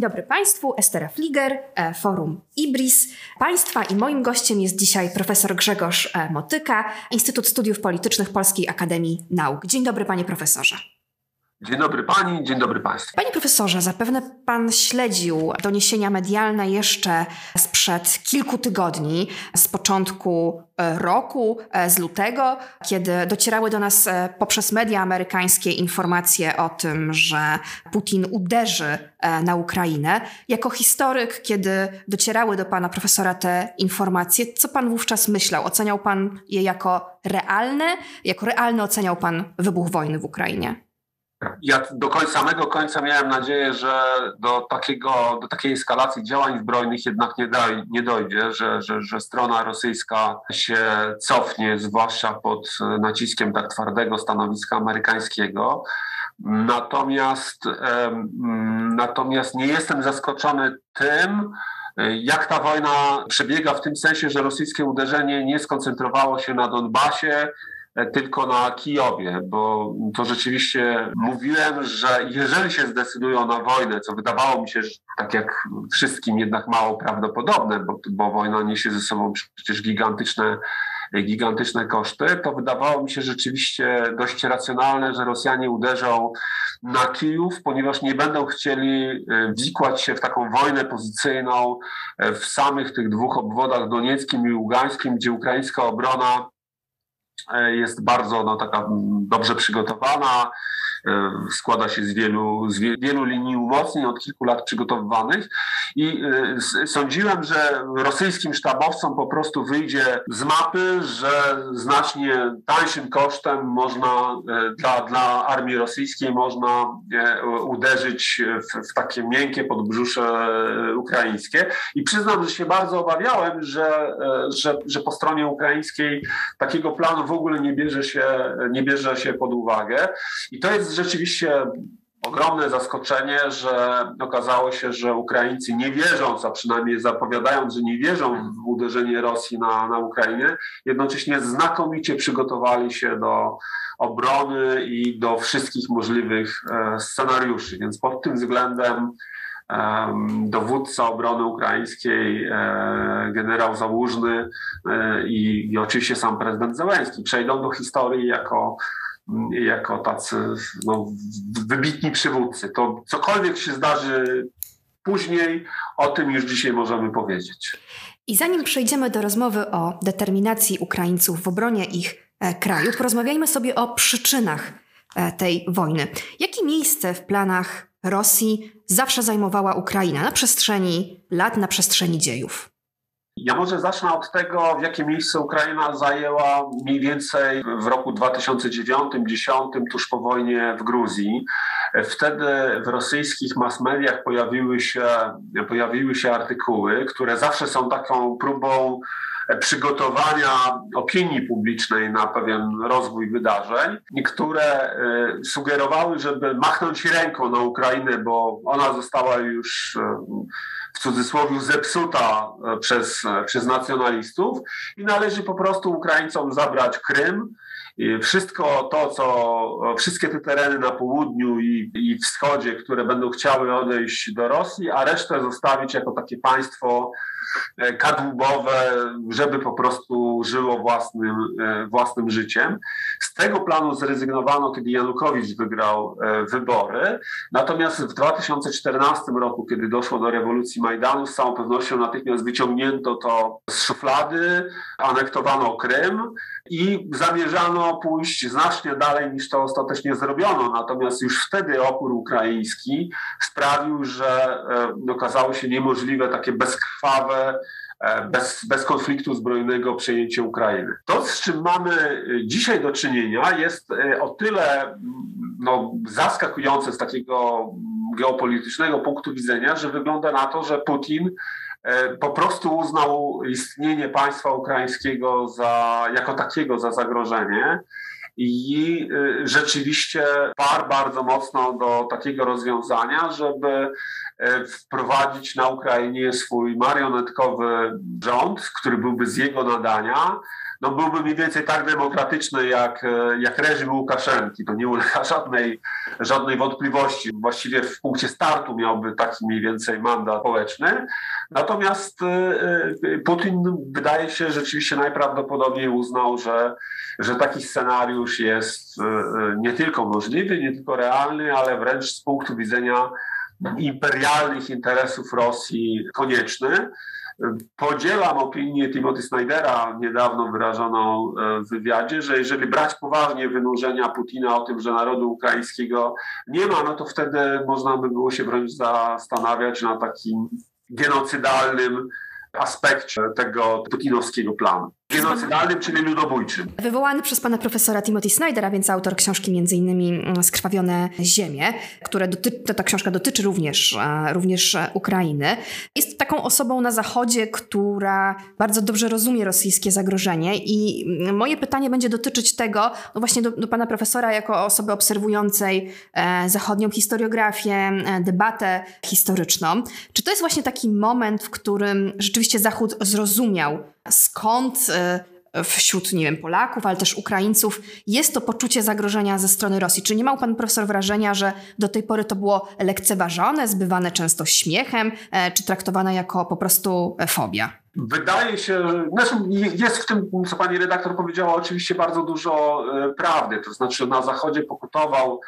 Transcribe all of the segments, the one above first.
Dzień dobry Państwu, Estera Fliger, e, Forum Ibris. Państwa i moim gościem jest dzisiaj profesor Grzegorz e, Motyka, Instytut Studiów Politycznych Polskiej Akademii Nauk. Dzień dobry Panie Profesorze. Dzień dobry Pani, dzień dobry Państwu. Panie profesorze, zapewne Pan śledził doniesienia medialne jeszcze sprzed kilku tygodni, z początku e, roku, e, z lutego, kiedy docierały do nas e, poprzez media amerykańskie informacje o tym, że Putin uderzy na Ukrainę. Jako historyk, kiedy docierały do Pana profesora te informacje, co Pan wówczas myślał? Oceniał Pan je jako realne? Jako realny oceniał Pan wybuch wojny w Ukrainie? Ja do samego końca miałem nadzieję, że do, takiego, do takiej eskalacji działań zbrojnych jednak nie, daj, nie dojdzie, że, że, że strona rosyjska się cofnie, zwłaszcza pod naciskiem tak twardego stanowiska amerykańskiego. Natomiast, natomiast nie jestem zaskoczony tym, jak ta wojna przebiega w tym sensie, że rosyjskie uderzenie nie skoncentrowało się na Donbasie, tylko na Kijowie, bo to rzeczywiście mówiłem, że jeżeli się zdecydują na wojnę, co wydawało mi się, że tak jak wszystkim jednak mało prawdopodobne, bo, bo wojna niesie ze sobą przecież gigantyczne gigantyczne koszty, to wydawało mi się rzeczywiście dość racjonalne, że Rosjanie uderzą na Kijów, ponieważ nie będą chcieli e, wikłać się w taką wojnę pozycyjną e, w samych tych dwóch obwodach donieckim i ługańskim, gdzie ukraińska obrona E, jest bardzo no, taka dobrze przygotowana, e, składa się z wielu, z wielu linii umocnień od kilku lat przygotowywanych i e, sądziłem, że rosyjskim sztabowcom po prostu wyjdzie z mapy, że znacznie tańszym kosztem można dla, dla armii rosyjskiej można uderzyć w, w takie miękkie podbrzusze ukraińskie i przyznam, że się bardzo obawiałem, że, że, że po stronie ukraińskiej takiego planu w ogóle nie bierze się, nie bierze się pod uwagę. I to jest rzeczywiście ogromne zaskoczenie, że okazało się, że Ukraińcy nie wierząc, a przynajmniej zapowiadając, że nie wierzą w uderzenie Rosji na, na Ukrainę, jednocześnie znakomicie przygotowali się do obrony i do wszystkich możliwych e, scenariuszy. Więc pod tym względem dowódca obrony ukraińskiej, e, generał Załużny e, i, i oczywiście sam prezydent Zełenski przejdą do historii jako jako tacy no, wybitni przywódcy. To cokolwiek się zdarzy później, o tym już dzisiaj możemy powiedzieć. I zanim przejdziemy do rozmowy o determinacji Ukraińców w obronie ich e, kraju, porozmawiajmy sobie o przyczynach tej wojny. Jakie miejsce w planach Rosji zawsze zajmowała Ukraina na przestrzeni lat, na przestrzeni dziejów? Ja może zacznę od tego, w jakie miejsce Ukraina zajęła mniej więcej w roku 2009-2010, tuż po wojnie w Gruzji. Wtedy w rosyjskich mass mediach pojawiły się, pojawiły się artykuły, które zawsze są taką próbą przygotowania opinii publicznej na pewien rozwój wydarzeń, które y, sugerowały, żeby machnąć ręką na Ukrainę, bo ona została już y, w cudzysłowie zepsuta y, przez, przez nacjonalistów i należy po prostu Ukraińcom zabrać Krym. Wszystko to, co, wszystkie te tereny na południu i, i wschodzie, które będą chciały odejść do Rosji, a resztę zostawić jako takie państwo E, kadłubowe, żeby po prostu żyło własnym, e, własnym życiem. Z tego planu zrezygnowano, kiedy Janukowicz wygrał e, wybory. Natomiast w 2014 roku, kiedy doszło do rewolucji Majdanu, z całą pewnością natychmiast wyciągnięto to z szuflady, anektowano Krym i zamierzano pójść znacznie dalej niż to ostatecznie zrobiono. Natomiast już wtedy opór ukraiński sprawił, że okazało się niemożliwe takie bezkrwawe E, bez, bez konfliktu zbrojnego przejęcie Ukrainy. To, z czym mamy dzisiaj do czynienia, jest e, o tyle no, zaskakujące z takiego geopolitycznego punktu widzenia, że wygląda na to, że Putin e, po prostu uznał istnienie państwa ukraińskiego za, jako takiego za zagrożenie i rzeczywiście par bardzo mocno do takiego rozwiązania, żeby E, wprowadzić na Ukrainie swój marionetkowy rząd, który byłby z jego nadania, no byłby mniej więcej tak demokratyczny jak, jak reżim Łukaszenki. To nie ulega żadnej, żadnej wątpliwości. Właściwie w punkcie startu miałby taki mniej więcej mandat społeczny. Natomiast Putin wydaje się rzeczywiście najprawdopodobniej uznał, że, że taki scenariusz jest nie tylko możliwy, nie tylko realny, ale wręcz z punktu widzenia imperialnych interesów Rosji konieczny. Podzielam opinię Timothy Snydera, niedawno wyrażoną e, w wywiadzie, że jeżeli brać poważnie wynurzenia Putina o tym, że narodu ukraińskiego nie ma, no to wtedy można by było się wręcz zastanawiać na takim genocydalnym aspekcie tego putinowskiego planu. Genocydalnym, czyli ludobójczym. Wywołany przez pana profesora Timothy Snydera, więc autor książki m.in. Mm, Skrwawione ziemie, które doty- ta książka dotyczy również, e, również Ukrainy. Jest taką osobą na Zachodzie, która bardzo dobrze rozumie rosyjskie zagrożenie i mm, moje pytanie będzie dotyczyć tego, no właśnie do, do pana profesora jako osoby obserwującej e, zachodnią historiografię, e, debatę historyczną. Czy to jest właśnie taki moment, w którym rzeczywiście Zachód zrozumiał, skąd y, wśród, nie wiem, Polaków, ale też Ukraińców jest to poczucie zagrożenia ze strony Rosji. Czy nie miał pan profesor wrażenia, że do tej pory to było lekceważone, zbywane często śmiechem, e, czy traktowane jako po prostu e, fobia? Wydaje się, znaczy jest w tym, co pani redaktor powiedziała, oczywiście bardzo dużo e, prawdy. To znaczy na Zachodzie pokutował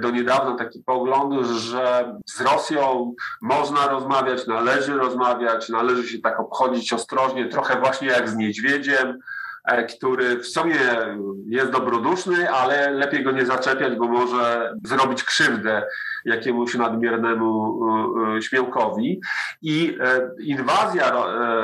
do niedawna taki pogląd, że z Rosją można rozmawiać, należy rozmawiać, należy się tak obchodzić ostrożnie, trochę właśnie jak z niedźwiedziem, e, który w sumie jest dobroduszny, ale lepiej go nie zaczepiać, bo może zrobić krzywdę jakiemuś nadmiernemu e, e, śmiałkowi. I inwazja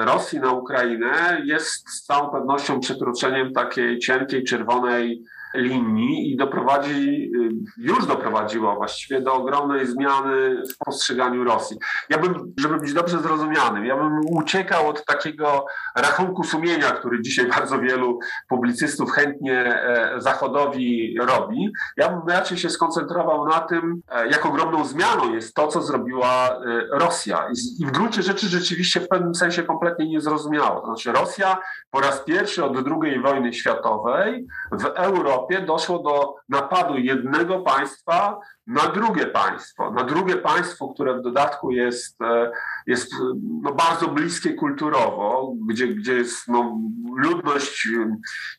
Rosji na Ukrainę jest z całą pewnością przekroczeniem takiej cienkiej, czerwonej linii i doprowadzi, y, już doprowadziła właściwie do ogromnej zmiany w postrzeganiu Rosji. Ja bym, żeby być dobrze zrozumianym, ja bym uciekał od takiego rachunku sumienia, który dzisiaj bardzo wielu publicystów chętnie e, Zachodowi robi. Ja bym raczej się skoncentrował na tym, e, jak ogromną zmianą jest to, co zrobiła e, Rosja. I w gruncie rzeczy rzeczywiście w pewnym sensie kompletnie niezrozumiało. To znaczy Rosja po raz pierwszy od II wojny światowej w Europie Europie doszło do napadu jednego państwa na drugie państwo, na drugie państwo, które w dodatku jest, e, jest no, bardzo bliskie kulturowo, gdzie, gdzie jest no, ludność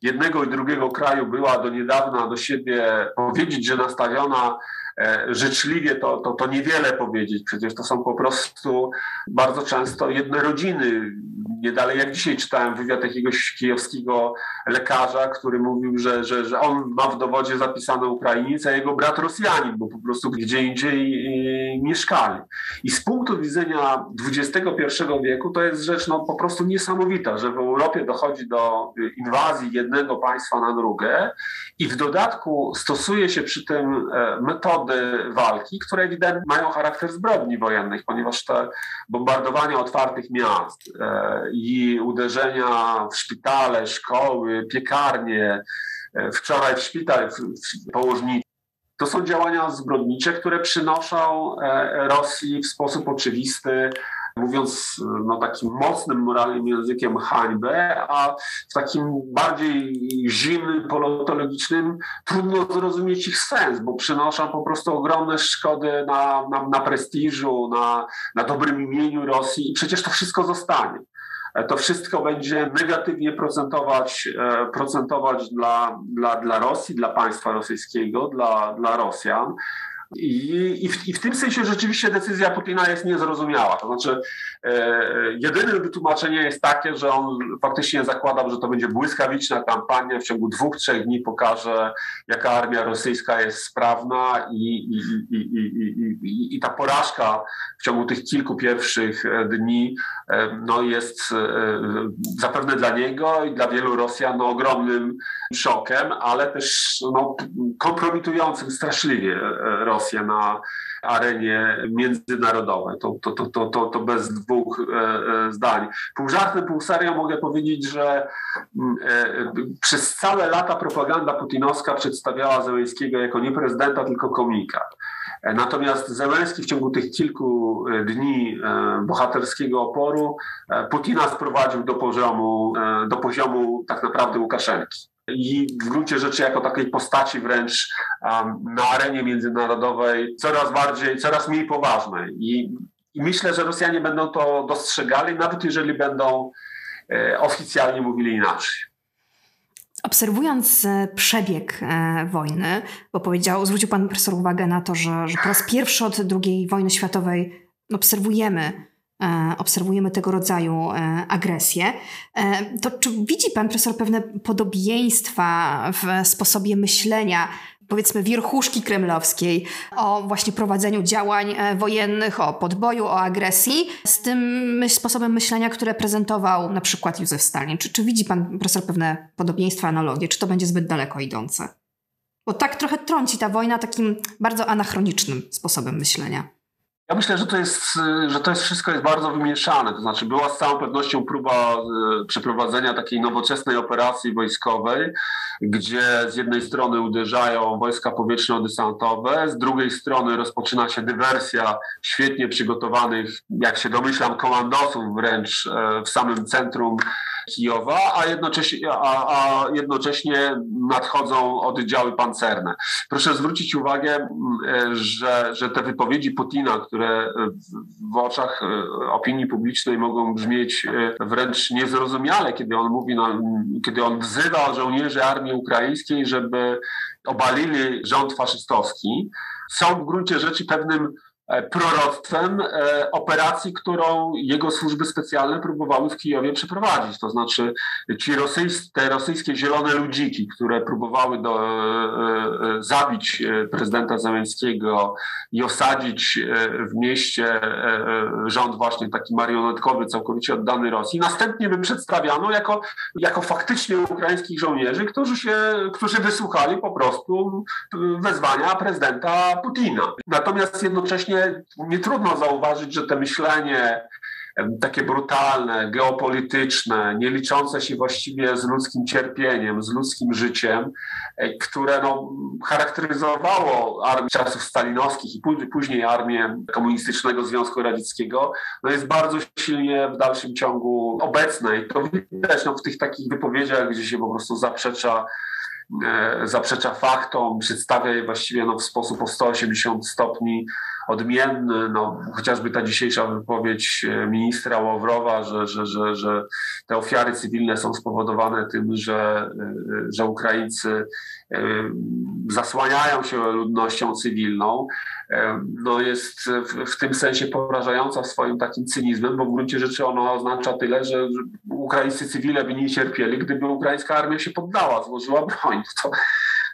jednego i drugiego kraju była do niedawna do siebie powiedzieć, że nastawiona e, życzliwie, to, to, to niewiele powiedzieć. Przecież to są po prostu bardzo często jedne rodziny, nie dalej jak dzisiaj czytałem wywiad jakiegoś kijowskiego lekarza, który mówił, że, że, że on ma w dowodzie zapisane Ukrainiec, a jego brat Rosjanin, bo po prostu gdzie indziej e, mieszkali. I z punktu widzenia XXI wieku to jest rzecz no, po prostu niesamowita, że w Europie dochodzi do inwazji jednego państwa na drugie i w dodatku stosuje się przy tym e, metody walki, które ewidentnie mają charakter zbrodni wojennych, ponieważ te bombardowania otwartych miast e, i uderzenia w szpitale, szkoły, piekarnie, e, wczoraj w szpital w położniczy. To są działania zbrodnicze, które przynoszą e, Rosji w sposób oczywisty mówiąc no, takim mocnym moralnym językiem hańbę, a w takim bardziej zimnym, politologicznym trudno zrozumieć ich sens, bo przynoszą po prostu ogromne szkody na, na, na prestiżu, na, na dobrym imieniu Rosji i przecież to wszystko zostanie. To wszystko będzie negatywnie procentować, e, procentować dla, dla, dla Rosji, dla państwa rosyjskiego, dla, dla Rosjan. I, i, w, I, w, tym sensie rzeczywiście decyzja Putina jest niezrozumiała. To znaczy, e, jedyne wytłumaczenie jest takie, że on faktycznie zakładał, że to będzie błyskawiczna kampania, w ciągu dwóch, trzech dni pokaże, jaka armia rosyjska jest sprawna i, i, i ta porażka w ciągu tych kilku pierwszych e, dni e, no, jest e, zapewne dla niego i dla wielu Rosjan no, ogromnym szokiem, ale też no, kompromitującym straszliwie Rosję na arenie międzynarodowej. To, to, to, to, to bez dwóch zdań. Pół żartem, pół serio mogę powiedzieć, że mm, przez całe lata propaganda putinowska przedstawiała Zełenskiego jako nie prezydenta, tylko komika. Natomiast Zełenski w ciągu tych kilku dni bohaterskiego oporu Putina sprowadził do poziomu, do poziomu tak naprawdę Łukaszenki i w gruncie rzeczy jako takiej postaci wręcz um, na arenie międzynarodowej coraz bardziej, coraz mniej poważnej. I, I, myślę, że Rosjanie będą to dostrzegali, nawet jeżeli będą e, oficjalnie mówili inaczej. Obserwując e, przebieg e, wojny, bo powiedział, zwrócił pan profesor uwagę na to, że, że po raz pierwszy od II wojny światowej obserwujemy obserwujemy tego rodzaju e, agresję, e, to czy widzi pan profesor pewne podobieństwa w sposobie myślenia powiedzmy wierchuszki kremlowskiej o właśnie prowadzeniu działań wojennych, o podboju, o agresji z tym sposobem myślenia, które prezentował na przykład Józef Stalin. Czy, czy widzi pan profesor pewne podobieństwa, analogie? Czy to będzie zbyt daleko idące? Bo tak trochę trąci ta wojna takim bardzo anachronicznym sposobem myślenia. Ja myślę, że to jest, że to jest wszystko jest bardzo wymieszane. To znaczy była z całą pewnością próba e, przeprowadzenia takiej nowoczesnej operacji wojskowej, gdzie z jednej strony uderzają wojska powietrzno-desantowe, z drugiej strony rozpoczyna się dywersja świetnie przygotowanych, jak się domyślam, komandosów wręcz e, w samym centrum Kijowa, a jednocześnie, a, a jednocześnie nadchodzą oddziały pancerne. Proszę zwrócić uwagę, że, że te wypowiedzi Putina, w oczach e, opinii publicznej mogą brzmieć e, wręcz niezrozumiale, kiedy on mówi, kiedy on wzywa żołnierzy armii ukraińskiej, żeby obalili rząd faszystowski, są w gruncie rzeczy pewnym E, proroctwem e, operacji, którą jego służby specjalne próbowały w Kijowie przeprowadzić. To znaczy ci rosyjscy, te rosyjskie zielone ludziki, które próbowały do, e, zabić prezydenta Załęckiego i osadzić w mieście rząd właśnie taki marionetkowy, całkowicie oddany Rosji, następnie by przedstawiano jako, jako faktycznie ukraińskich żołnierzy, którzy, się, którzy wysłuchali po prostu wezwania prezydenta Putina. Natomiast jednocześnie nie, nie trudno zauważyć, że to myślenie takie brutalne, geopolityczne, nie liczące się właściwie z ludzkim cierpieniem, z ludzkim życiem, e, które no, charakteryzowało armię czasów stalinowskich i później armię komunistycznego Związku Radzieckiego, no jest bardzo silnie w dalszym ciągu obecne. I to widać no, w tych takich wypowiedziach, gdzie się po prostu zaprzecza e, zaprzecza faktom, przedstawia je właściwie no, w sposób o 180 stopni odmienny. No, chociażby ta dzisiejsza wypowiedź e, ministra Ławrowa, że, że, że, że te ofiary cywilne są spowodowane tym, że, e, że Ukraińcy e, zasłaniają się ludnością cywilną, no jest w, w, tym sensie porażająca swoim takim cynizmem, bo w gruncie rzeczy ono oznacza tyle, że ukraińscy cywile by nie cierpieli, gdyby ukraińska armia się poddała, złożyła broń. To,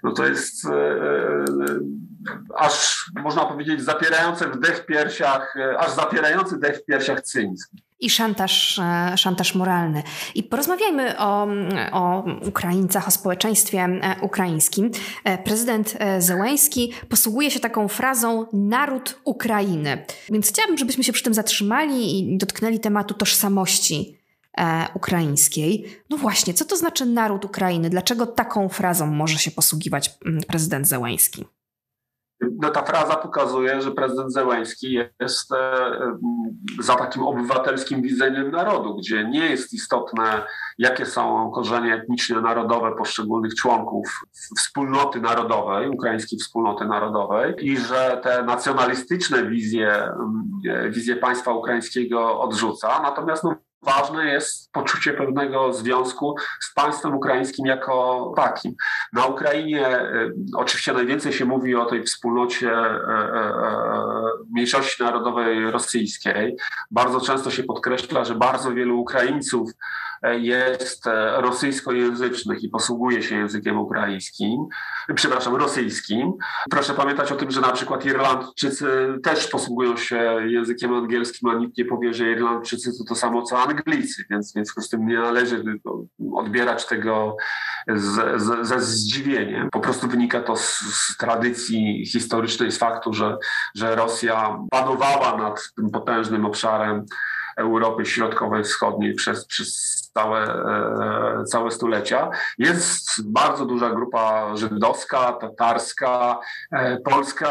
no to jest aż można powiedzieć zapierające wdech w piersiach, e, aż zapierający dech w piersiach cynizm i szantaż, szantaż moralny. I porozmawiajmy o, o Ukraińcach, o społeczeństwie ukraińskim. Prezydent Zełęński posługuje się taką frazą naród Ukrainy. Więc chciałabym, żebyśmy się przy tym zatrzymali i dotknęli tematu tożsamości e, ukraińskiej. No właśnie, co to znaczy naród Ukrainy? Dlaczego taką frazą może się posługiwać prezydent Zełański? No ta fraza pokazuje, że prezydent Zełański jest e, za takim obywatelskim widzeniem narodu, gdzie nie jest istotne, jakie są korzenie etniczne, narodowe poszczególnych członków wspólnoty narodowej, ukraińskiej wspólnoty narodowej i że te nacjonalistyczne wizje, wizje państwa ukraińskiego odrzuca. Natomiast no, ważne jest poczucie pewnego związku z państwem ukraińskim jako takim. Na Ukrainie y, oczywiście najwięcej się mówi o tej wspólnocie y, y, mniejszości narodowej rosyjskiej. Bardzo często się podkreśla, że bardzo wielu Ukraińców jest rosyjskojęzycznych i posługuje się językiem ukraińskim, przepraszam, rosyjskim. Proszę pamiętać o tym, że na przykład Irlandczycy też posługują się językiem angielskim, a nikt nie powie, że Irlandczycy to to samo co Anglicy, więc, więc z tym nie należy odbierać tego z, ze zdziwieniem. Po prostu wynika to z, z tradycji historycznej, z faktu, że, że Rosja panowała nad tym potężnym obszarem Europy Środkowej, Wschodniej przez, przez całe, e, całe stulecia. Jest bardzo duża grupa żydowska, tatarska, e, polska,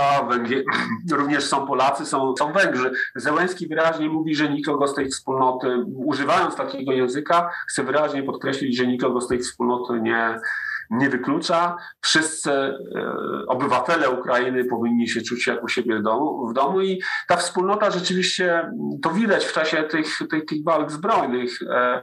również są Polacy, są, są Węgrzy. Zełenski wyraźnie mówi, że nikogo z tej wspólnoty, używając takiego języka, chce wyraźnie podkreślić, że nikogo z tej wspólnoty nie, nie wyklucza. Wszyscy e, obywatele Ukrainy powinni się czuć jak u siebie w domu, w domu i ta wspólnota rzeczywiście, to widać w czasie tych, tych, tych walk zbrojnych, e,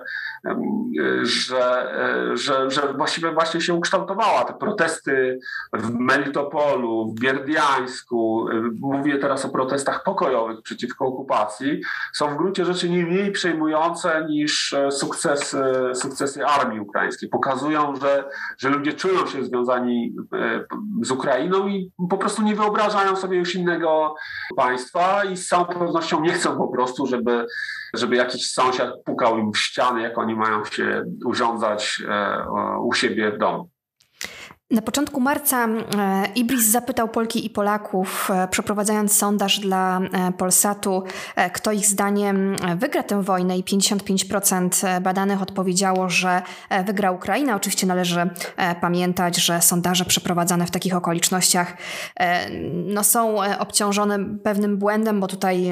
że, e, że, że właściwie właśnie się ukształtowała. Te protesty w Melitopolu, w Bierdiańsku, mówię teraz o protestach pokojowych przeciwko okupacji, są w gruncie rzeczy nie mniej przejmujące niż sukcesy, sukcesy armii ukraińskiej. Pokazują, że, że ludzie czują się związani e, z Ukrainą i po prostu nie wyobrażają sobie już innego państwa i z całą pewnością nie chcą po prostu, żeby, żeby jakiś sąsiad pukał im w ściany, jak oni mają się urządzać e, u siebie w domu. Na początku marca e, Ibris zapytał Polki i Polaków, e, przeprowadzając sondaż dla e, Polsatu, kto ich zdaniem wygra tę wojnę i 55% badanych odpowiedziało, że wygra Ukraina. Oczywiście należy pamiętać, że sondaże przeprowadzane w takich okolicznościach no, są obciążone pewnym błędem, bo tutaj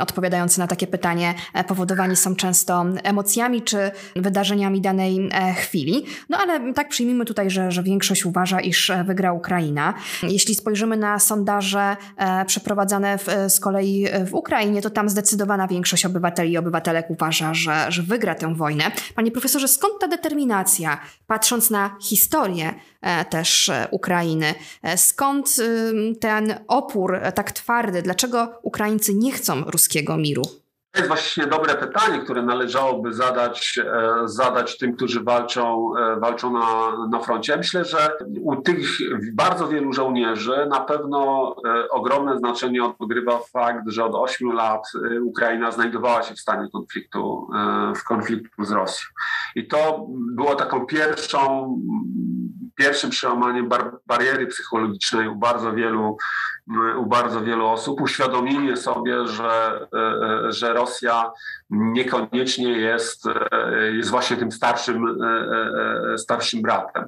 odpowiadający na takie pytanie powodowani są często emocjami czy wydarzeniami danej chwili. No ale tak przyjmijmy tutaj, że, że większość uważa, iż wygra Ukraina. Jeśli spojrzymy na sondaże e, przeprowadzane w, z kolei w Ukrainie, to tam zdecydowana większość obywateli i obywatelek uważa, że, że wygra tę wojnę. Panie profesorze, skąd ta determinacja, patrząc na historię e, też e, Ukrainy? Skąd ten opór tak twardy? Dlaczego Ukraińcy nie chcą ruskiego miru? To jest właśnie dobre pytanie, które należałoby zadać, e, zadać tym, którzy walczą, e, walczą na, na froncie. Ja myślę, że u tych bardzo wielu żołnierzy na pewno e, ogromne znaczenie odgrywa fakt, że od 8 lat Ukraina znajdowała się w stanie konfliktu, w konfliktu z Rosją. I to było taką pierwszą, pierwszym przełamaniem bar bariery psychologicznej u bardzo wielu u bardzo wielu osób, uświadomienie sobie, że, e, że Rosja niekoniecznie jest, jest właśnie tym starszym, starszym bratem.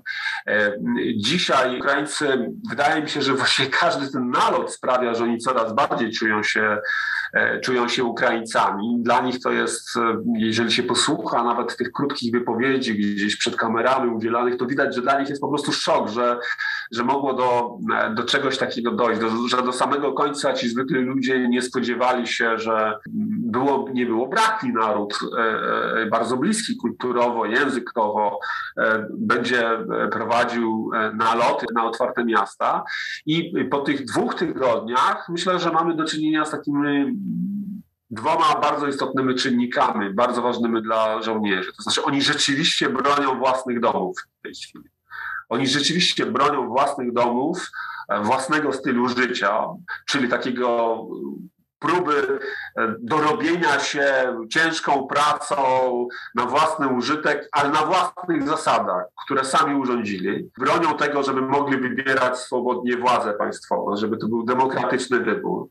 Dzisiaj Ukraińcy, wydaje mi się, że właśnie każdy ten nalot sprawia, że oni coraz bardziej czują się czują się Ukraińcami. Dla nich to jest, jeżeli się posłucha nawet tych krótkich wypowiedzi gdzieś przed kamerami udzielanych, to widać, że dla nich jest po prostu szok, że, że mogło do, do czegoś takiego dojść, do, że do samego końca ci zwykli ludzie nie spodziewali się, że było, nie było bratni naród, e, e, bardzo bliski kulturowo, językowo, e, będzie prowadził naloty na otwarte miasta. I po tych dwóch tygodniach myślę, że mamy do czynienia z takimi dwoma bardzo istotnymi czynnikami, bardzo ważnymi dla żołnierzy. To znaczy, oni rzeczywiście bronią własnych domów w tej chwili. Oni rzeczywiście bronią własnych domów, własnego stylu życia, czyli takiego próby e, dorobienia się ciężką pracą na własny użytek, ale na własnych zasadach, które sami urządzili. Bronią tego, żeby mogli wybierać swobodnie władzę państwową, żeby to był demokratyczny wybór.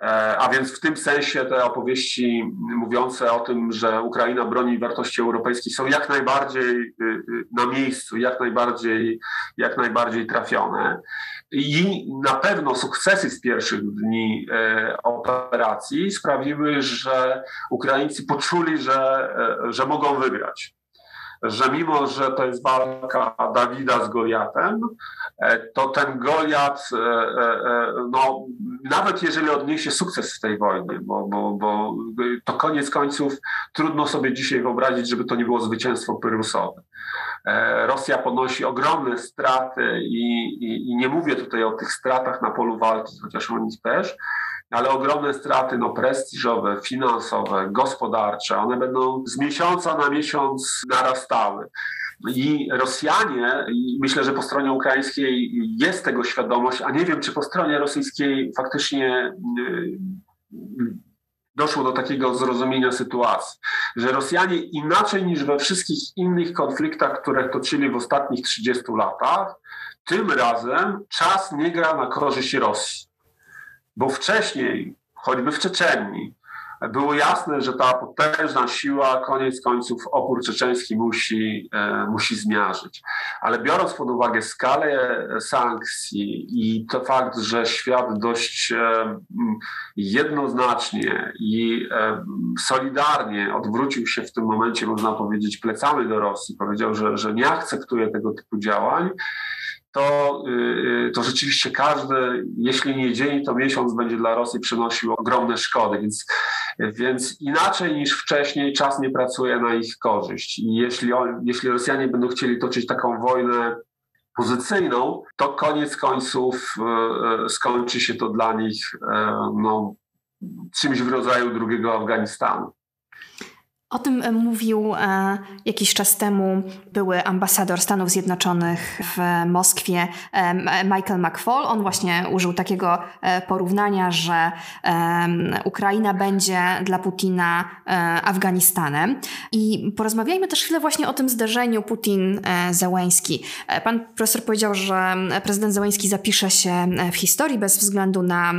E, a więc w tym sensie te opowieści mówiące o tym, że Ukraina broni wartości europejskich są jak najbardziej y, y, na miejscu, jak najbardziej, jak najbardziej trafione. I na pewno sukcesy z pierwszych dni e, operacji sprawiły, że Ukraińcy poczuli, że, e, że mogą wygrać że mimo, że to jest walka Dawida z Goliatem, e, to ten Goliat, no, nawet jeżeli odniesie sukces w tej wojnie, bo, bo, bo to koniec końców trudno sobie dzisiaj wyobrazić, żeby to nie było zwycięstwo pyrrusowe. Rosja ponosi ogromne straty i, i, i nie mówię tutaj o tych stratach na polu walki, chociaż o nich też, ale ogromne straty no, prestiżowe, finansowe, gospodarcze, one będą z miesiąca na miesiąc narastały. I Rosjanie, i myślę, że po stronie ukraińskiej jest tego świadomość, a nie wiem, czy po stronie rosyjskiej faktycznie y, doszło do takiego zrozumienia sytuacji, że Rosjanie inaczej niż we wszystkich innych konfliktach, które toczyli w ostatnich 30 latach, tym razem czas nie gra na korzyść Rosji. Bo wcześniej, choćby w Czeczenii, było jasne, że ta potężna siła koniec końców opór czeczeński musi, e, musi zmiażyć. Ale biorąc pod uwagę skalę sankcji i to fakt, że świat dość e, jednoznacznie i e, solidarnie odwrócił się w tym momencie, można powiedzieć, plecami do Rosji, powiedział, że, że nie akceptuje tego typu działań, to, y, y, to rzeczywiście każdy, jeśli nie dzień, to miesiąc będzie dla Rosji przynosił ogromne szkody. Więc, więc inaczej niż wcześniej czas nie pracuje na ich korzyść. I jeśli, on, jeśli Rosjanie będą chcieli toczyć taką wojnę pozycyjną, to koniec końców y, skończy się to dla nich no, czymś w rodzaju drugiego Afganistanu. O tym e, mówił e, jakiś czas temu były ambasador Stanów Zjednoczonych w Moskwie, e, Michael McFall. On właśnie użył takiego e, porównania, że e, Ukraina będzie dla Putina e, Afganistanem. I porozmawiajmy też chwilę właśnie o tym zderzeniu Putin-Zełęński. Pan profesor powiedział, że prezydent Zełęński zapisze się w historii bez względu na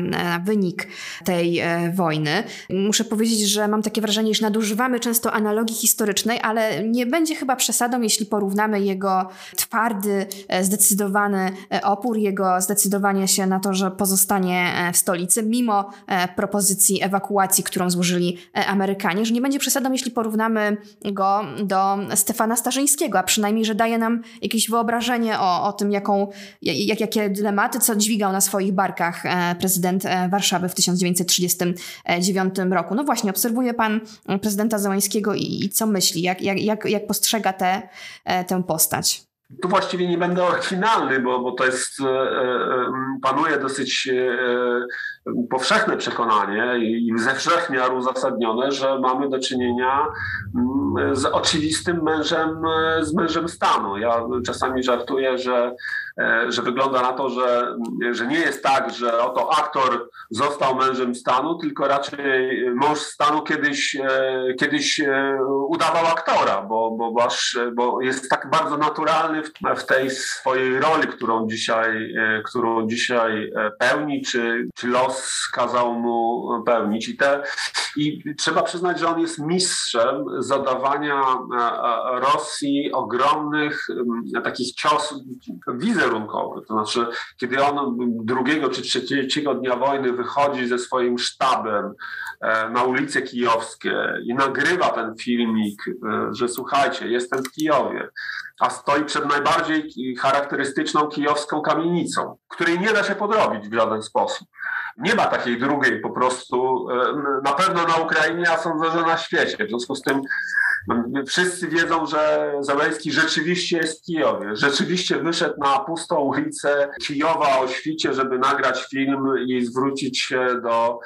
wynik tej wojny. Muszę powiedzieć, że mam takie wrażenie, że nadużywamy często często analogii historycznej, ale nie będzie chyba przesadą, jeśli porównamy jego twardy, e, zdecydowany e, opór, jego zdecydowanie się na to, że pozostanie e, w stolicy, mimo propozycji ewakuacji, którą złożyli Amerykanie, że nie będzie przesadą, jeśli porównamy go do Stefana Starzyńskiego, a przynajmniej, że daje nam jakieś wyobrażenie o, o tym, jaką, jak, jakie dylematy, co dźwigał na swoich barkach prezydent Warszawy w 1939 roku. No właśnie, obserwuje pan prezydenta I, i co myśli, jak, jak, jak, jak postrzega tę e, tę postać? Tu właściwie nie będę oryginalny, bo, bo to jest, e, e, panuje dosyć powszechne przekonanie i ze wszech miar uzasadnione, że mamy do czynienia z oczywistym mężem, z mężem stanu. Ja czasami żartuję, że że wygląda na to, że, że nie jest tak, że oto aktor został mężem stanu, tylko raczej mąż stanu kiedyś, e, kiedyś e, udawał aktora, bo, bo, bo jest tak bardzo naturalny w tej swojej roli, którą dzisiaj, którą dzisiaj pełni, czy, czy los kazał mu pełnić. I, te, I trzeba przyznać, że on jest mistrzem zadawania Rosji ogromnych takich ciosów, wizerunek wizerunkowy. To znaczy, kiedy on drugiego czy trzeciego dnia wojny wychodzi ze swoim sztabem e, na ulice kijowskie i nagrywa ten filmik, e, że słuchajcie, jestem w Kijowie, a stoi przed najbardziej charakterystyczną kijowską kamienicą, której nie da się podrobić w żaden sposób. Nie ma takiej drugiej po prostu, e, na pewno na Ukrainie, a sądzę, że na świecie. W związku z tym Wszyscy wiedzą, że Załęski rzeczywiście jest w Kijowie. Rzeczywiście wyszedł na pustą ulicę Kijowa o świcie, żeby nagrać film i zwrócić się do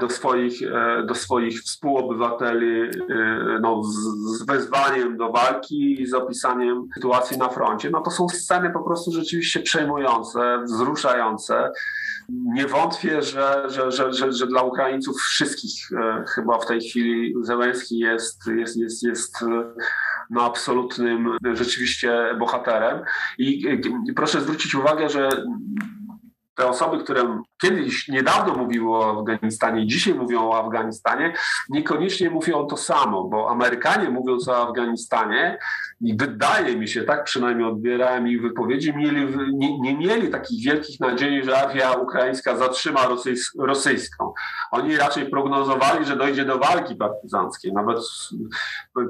do swoich, do swoich współobywateli no, z, z wezwaniem do walki i z opisaniem sytuacji na froncie. No to są sceny po prostu rzeczywiście przejmujące, wzruszające nie wątpię, że, że, że, że, że dla Ukraińców wszystkich e, chyba w tej chwili Zełenski jest, jest, jest, jest e, no, absolutnym rzeczywiście bohaterem. I, proszę zwrócić uwagę, że te osoby, które kiedyś niedawno mówiły o Afganistanie, dzisiaj mówią o Afganistanie, niekoniecznie mówią to samo, bo Amerykanie mówiąc o Afganistanie, i wydaje mi się, tak przynajmniej odbierałem ich wypowiedzi, mieli, nie, nie mieli takich wielkich nadziei, że armia ukraińska zatrzyma rosyjską. Oni raczej prognozowali, że dojdzie do walki partyzanckiej. Nawet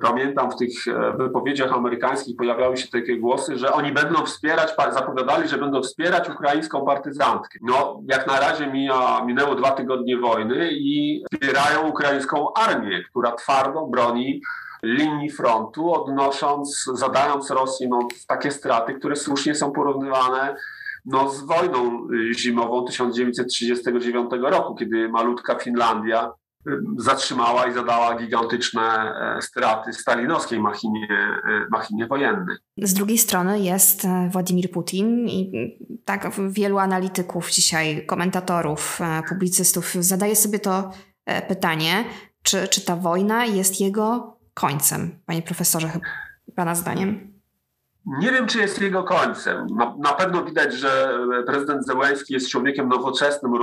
pamiętam w tych e, wypowiedziach amerykańskich pojawiały się takie głosy, że oni będą wspierać, zapowiadali, że będą wspierać ukraińską partyzantkę. No, jak na razie mija, minęło dwa tygodnie wojny i wspierają ukraińską armię, która twardo broni linii frontu, odnosząc, zadając Rosji no, takie straty, które słusznie są porównywane no, z wojną zimową 1939 roku, kiedy malutka Finlandia zatrzymała i zadała gigantyczne e, straty stalinowskiej machinie, e, machinie wojennej. Z drugiej strony jest e, Władimir Putin i tak wielu analityków dzisiaj, komentatorów, publicystów zadaje sobie to pytanie, czy, czy ta wojna jest jego końcem, panie profesorze, pana zdaniem? Nie wiem, czy jest jego końcem. Na, na, pewno widać, że prezydent Zełenski jest człowiekiem nowoczesnym,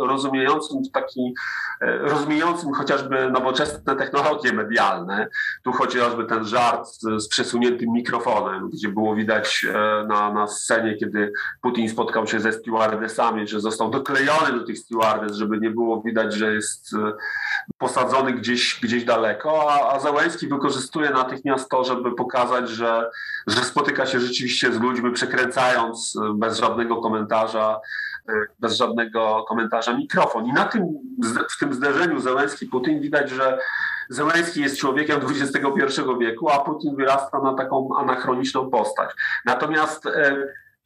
rozumiejącym taki, e, rozumiejącym chociażby nowoczesne technologie medialne. Tu chociażby ten żart z, z przesuniętym mikrofonem, gdzie było widać e, na, na scenie, kiedy Putin spotkał się ze stewardesami, że został doklejony do tych stewardes, żeby nie było widać, że jest e, posadzony gdzieś, gdzieś daleko, a, a wykorzystuje natychmiast to, żeby pokazać, że, że spotyka się rzeczywiście z ludźmi, przekręcając e, bez żadnego komentarza, e, bez żadnego komentarza mikrofon. I na tym, w tym zderzeniu Zełenski-Putin widać, że Zełenski jest człowiekiem XXI wieku, a Putin wyrasta na taką anachroniczną postać. Natomiast e,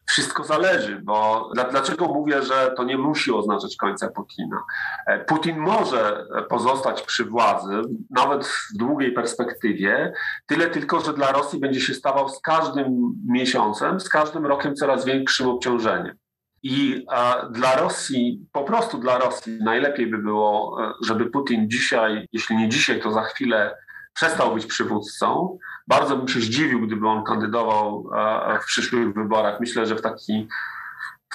wszystko zależy, bo dlaczego mówię, że to nie musi oznaczać końca Putina? E, Putin może pozostać przy władzy, nawet w długiej perspektywie, tyle tylko, że dla Rosji będzie się stawał z każdym miesiącem, z każdym rokiem coraz większym obciążeniem. I a, dla Rosji, po prostu dla Rosji, najlepiej by było, e, żeby Putin dzisiaj, jeśli nie dzisiaj, to za chwilę przestał być przywódcą. Bardzo bym się zdziwił, gdyby on kandydował e, w przyszłych wyborach. Myślę, że w taki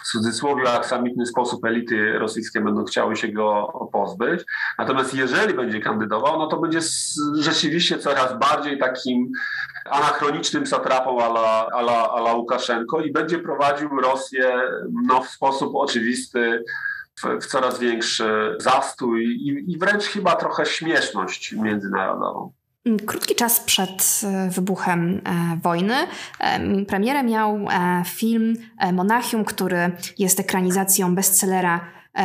w cudzysłowie aksamitny sposób elity rosyjskie będą chciały się go pozbyć. Natomiast jeżeli będzie kandydował, no to będzie rzeczywiście coraz bardziej takim anachronicznym satrapą ala, ala, ala Łukaszenko i będzie prowadził Rosję no, w sposób oczywisty w, w coraz większy zastój i, i wręcz chyba trochę śmieszność międzynarodową. Krótki czas przed e, wybuchem e, wojny e, premierem miał film Monachium, który jest ekranizacją bestsellera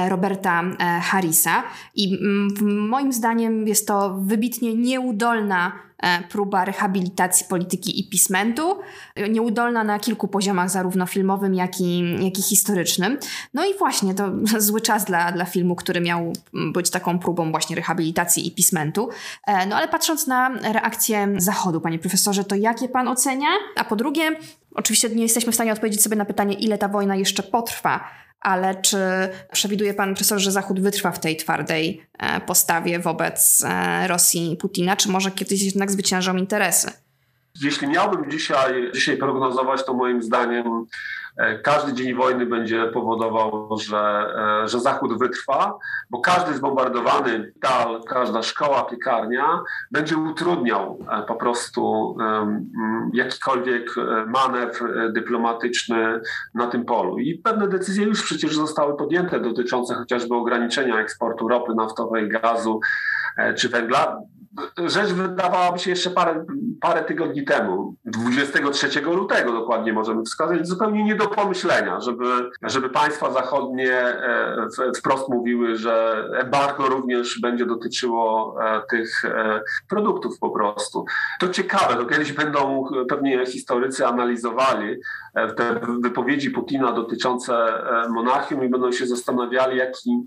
Roberta Harrisa. I mm, moim zdaniem jest to wybitnie nieudolna E, próba rehabilitacji polityki i pismentu, nieudolna na kilku poziomach, zarówno filmowym, jak i, jak i historycznym. No i właśnie to zły czas dla, dla filmu, który miał być taką próbą właśnie rehabilitacji i pismentu. E, no ale patrząc na reakcję Zachodu, panie profesorze, to jakie pan ocenia? A po drugie, oczywiście nie jesteśmy w stanie odpowiedzieć sobie na pytanie, ile ta wojna jeszcze potrwa ale czy przewiduje pan profesor, że Zachód wytrwa w tej twardej e, postawie wobec e, Rosji i Putina, czy może kiedyś jednak zwyciężą interesy? Jeśli miałbym dzisiaj, dzisiaj prognozować, to moim zdaniem E, każdy dzień wojny będzie powodował, że, e, że Zachód wytrwa, bo każdy zbombardowany tal, każda szkoła, piekarnia będzie utrudniał e, po prostu jakikolwiek manewr dyplomatyczny na tym polu. I pewne decyzje już przecież zostały podjęte dotyczące chociażby ograniczenia eksportu ropy naftowej, gazu czy węgla rzecz wydawałaby się jeszcze parę, parę tygodni temu, 23 lutego dokładnie możemy wskazać, zupełnie nie do pomyślenia, żeby, żeby państwa zachodnie e, wprost mówiły, że embargo również będzie dotyczyło e, tych e, produktów po prostu. To ciekawe, to kiedyś będą pewnie historycy analizowali te wypowiedzi Putina dotyczące monarchium i będą się zastanawiali, jaki,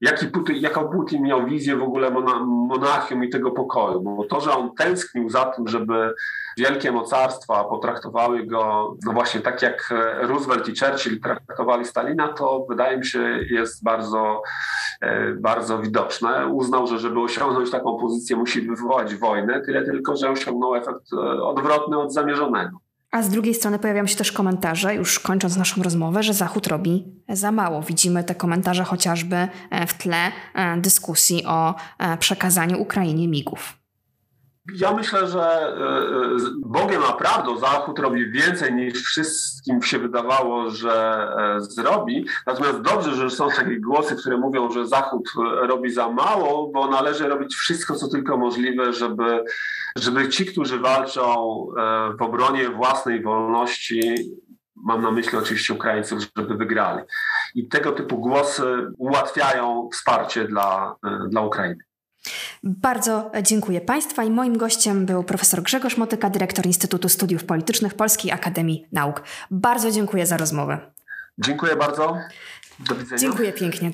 jaki Putin, jaką Putin miał wizję w ogóle monarchium i tego pokoju, bo to, że on tęsknił za tym, żeby wielkie mocarstwa potraktowały go no właśnie tak jak Roosevelt i Churchill traktowali Stalina, to wydaje mi się jest bardzo, e, bardzo widoczne. Uznał, że żeby osiągnąć taką pozycję musi wywołać wojnę, tyle tylko, że osiągnął efekt e, odwrotny od zamierzonego. A z drugiej strony pojawiają się też komentarze, już kończąc naszą rozmowę, że Zachód robi za mało. Widzimy te komentarze chociażby e, w tle dyskusji o przekazaniu Ukrainie migów. Ja myślę, że e, e, Bogiem a prawdą Zachód robi więcej niż wszystkim się wydawało, że e, zrobi. Natomiast dobrze, że są takie głosy, które mówią, że Zachód robi za mało, bo należy robić wszystko, co tylko możliwe, żeby, żeby ci, którzy walczą w obronie własnej wolności, mam na myśli oczywiście Ukraińców, żeby wygrali. I tego typu głosy ułatwiają wsparcie dla, dla Ukrainy. Bardzo dziękuję Państwa i moim gościem był profesor Grzegorz Motyka, dyrektor Instytutu Studiów Politycznych Polskiej Akademii Nauk. Bardzo dziękuję za rozmowę. Dziękuję bardzo. Do widzenia. Dziękuję pięknie.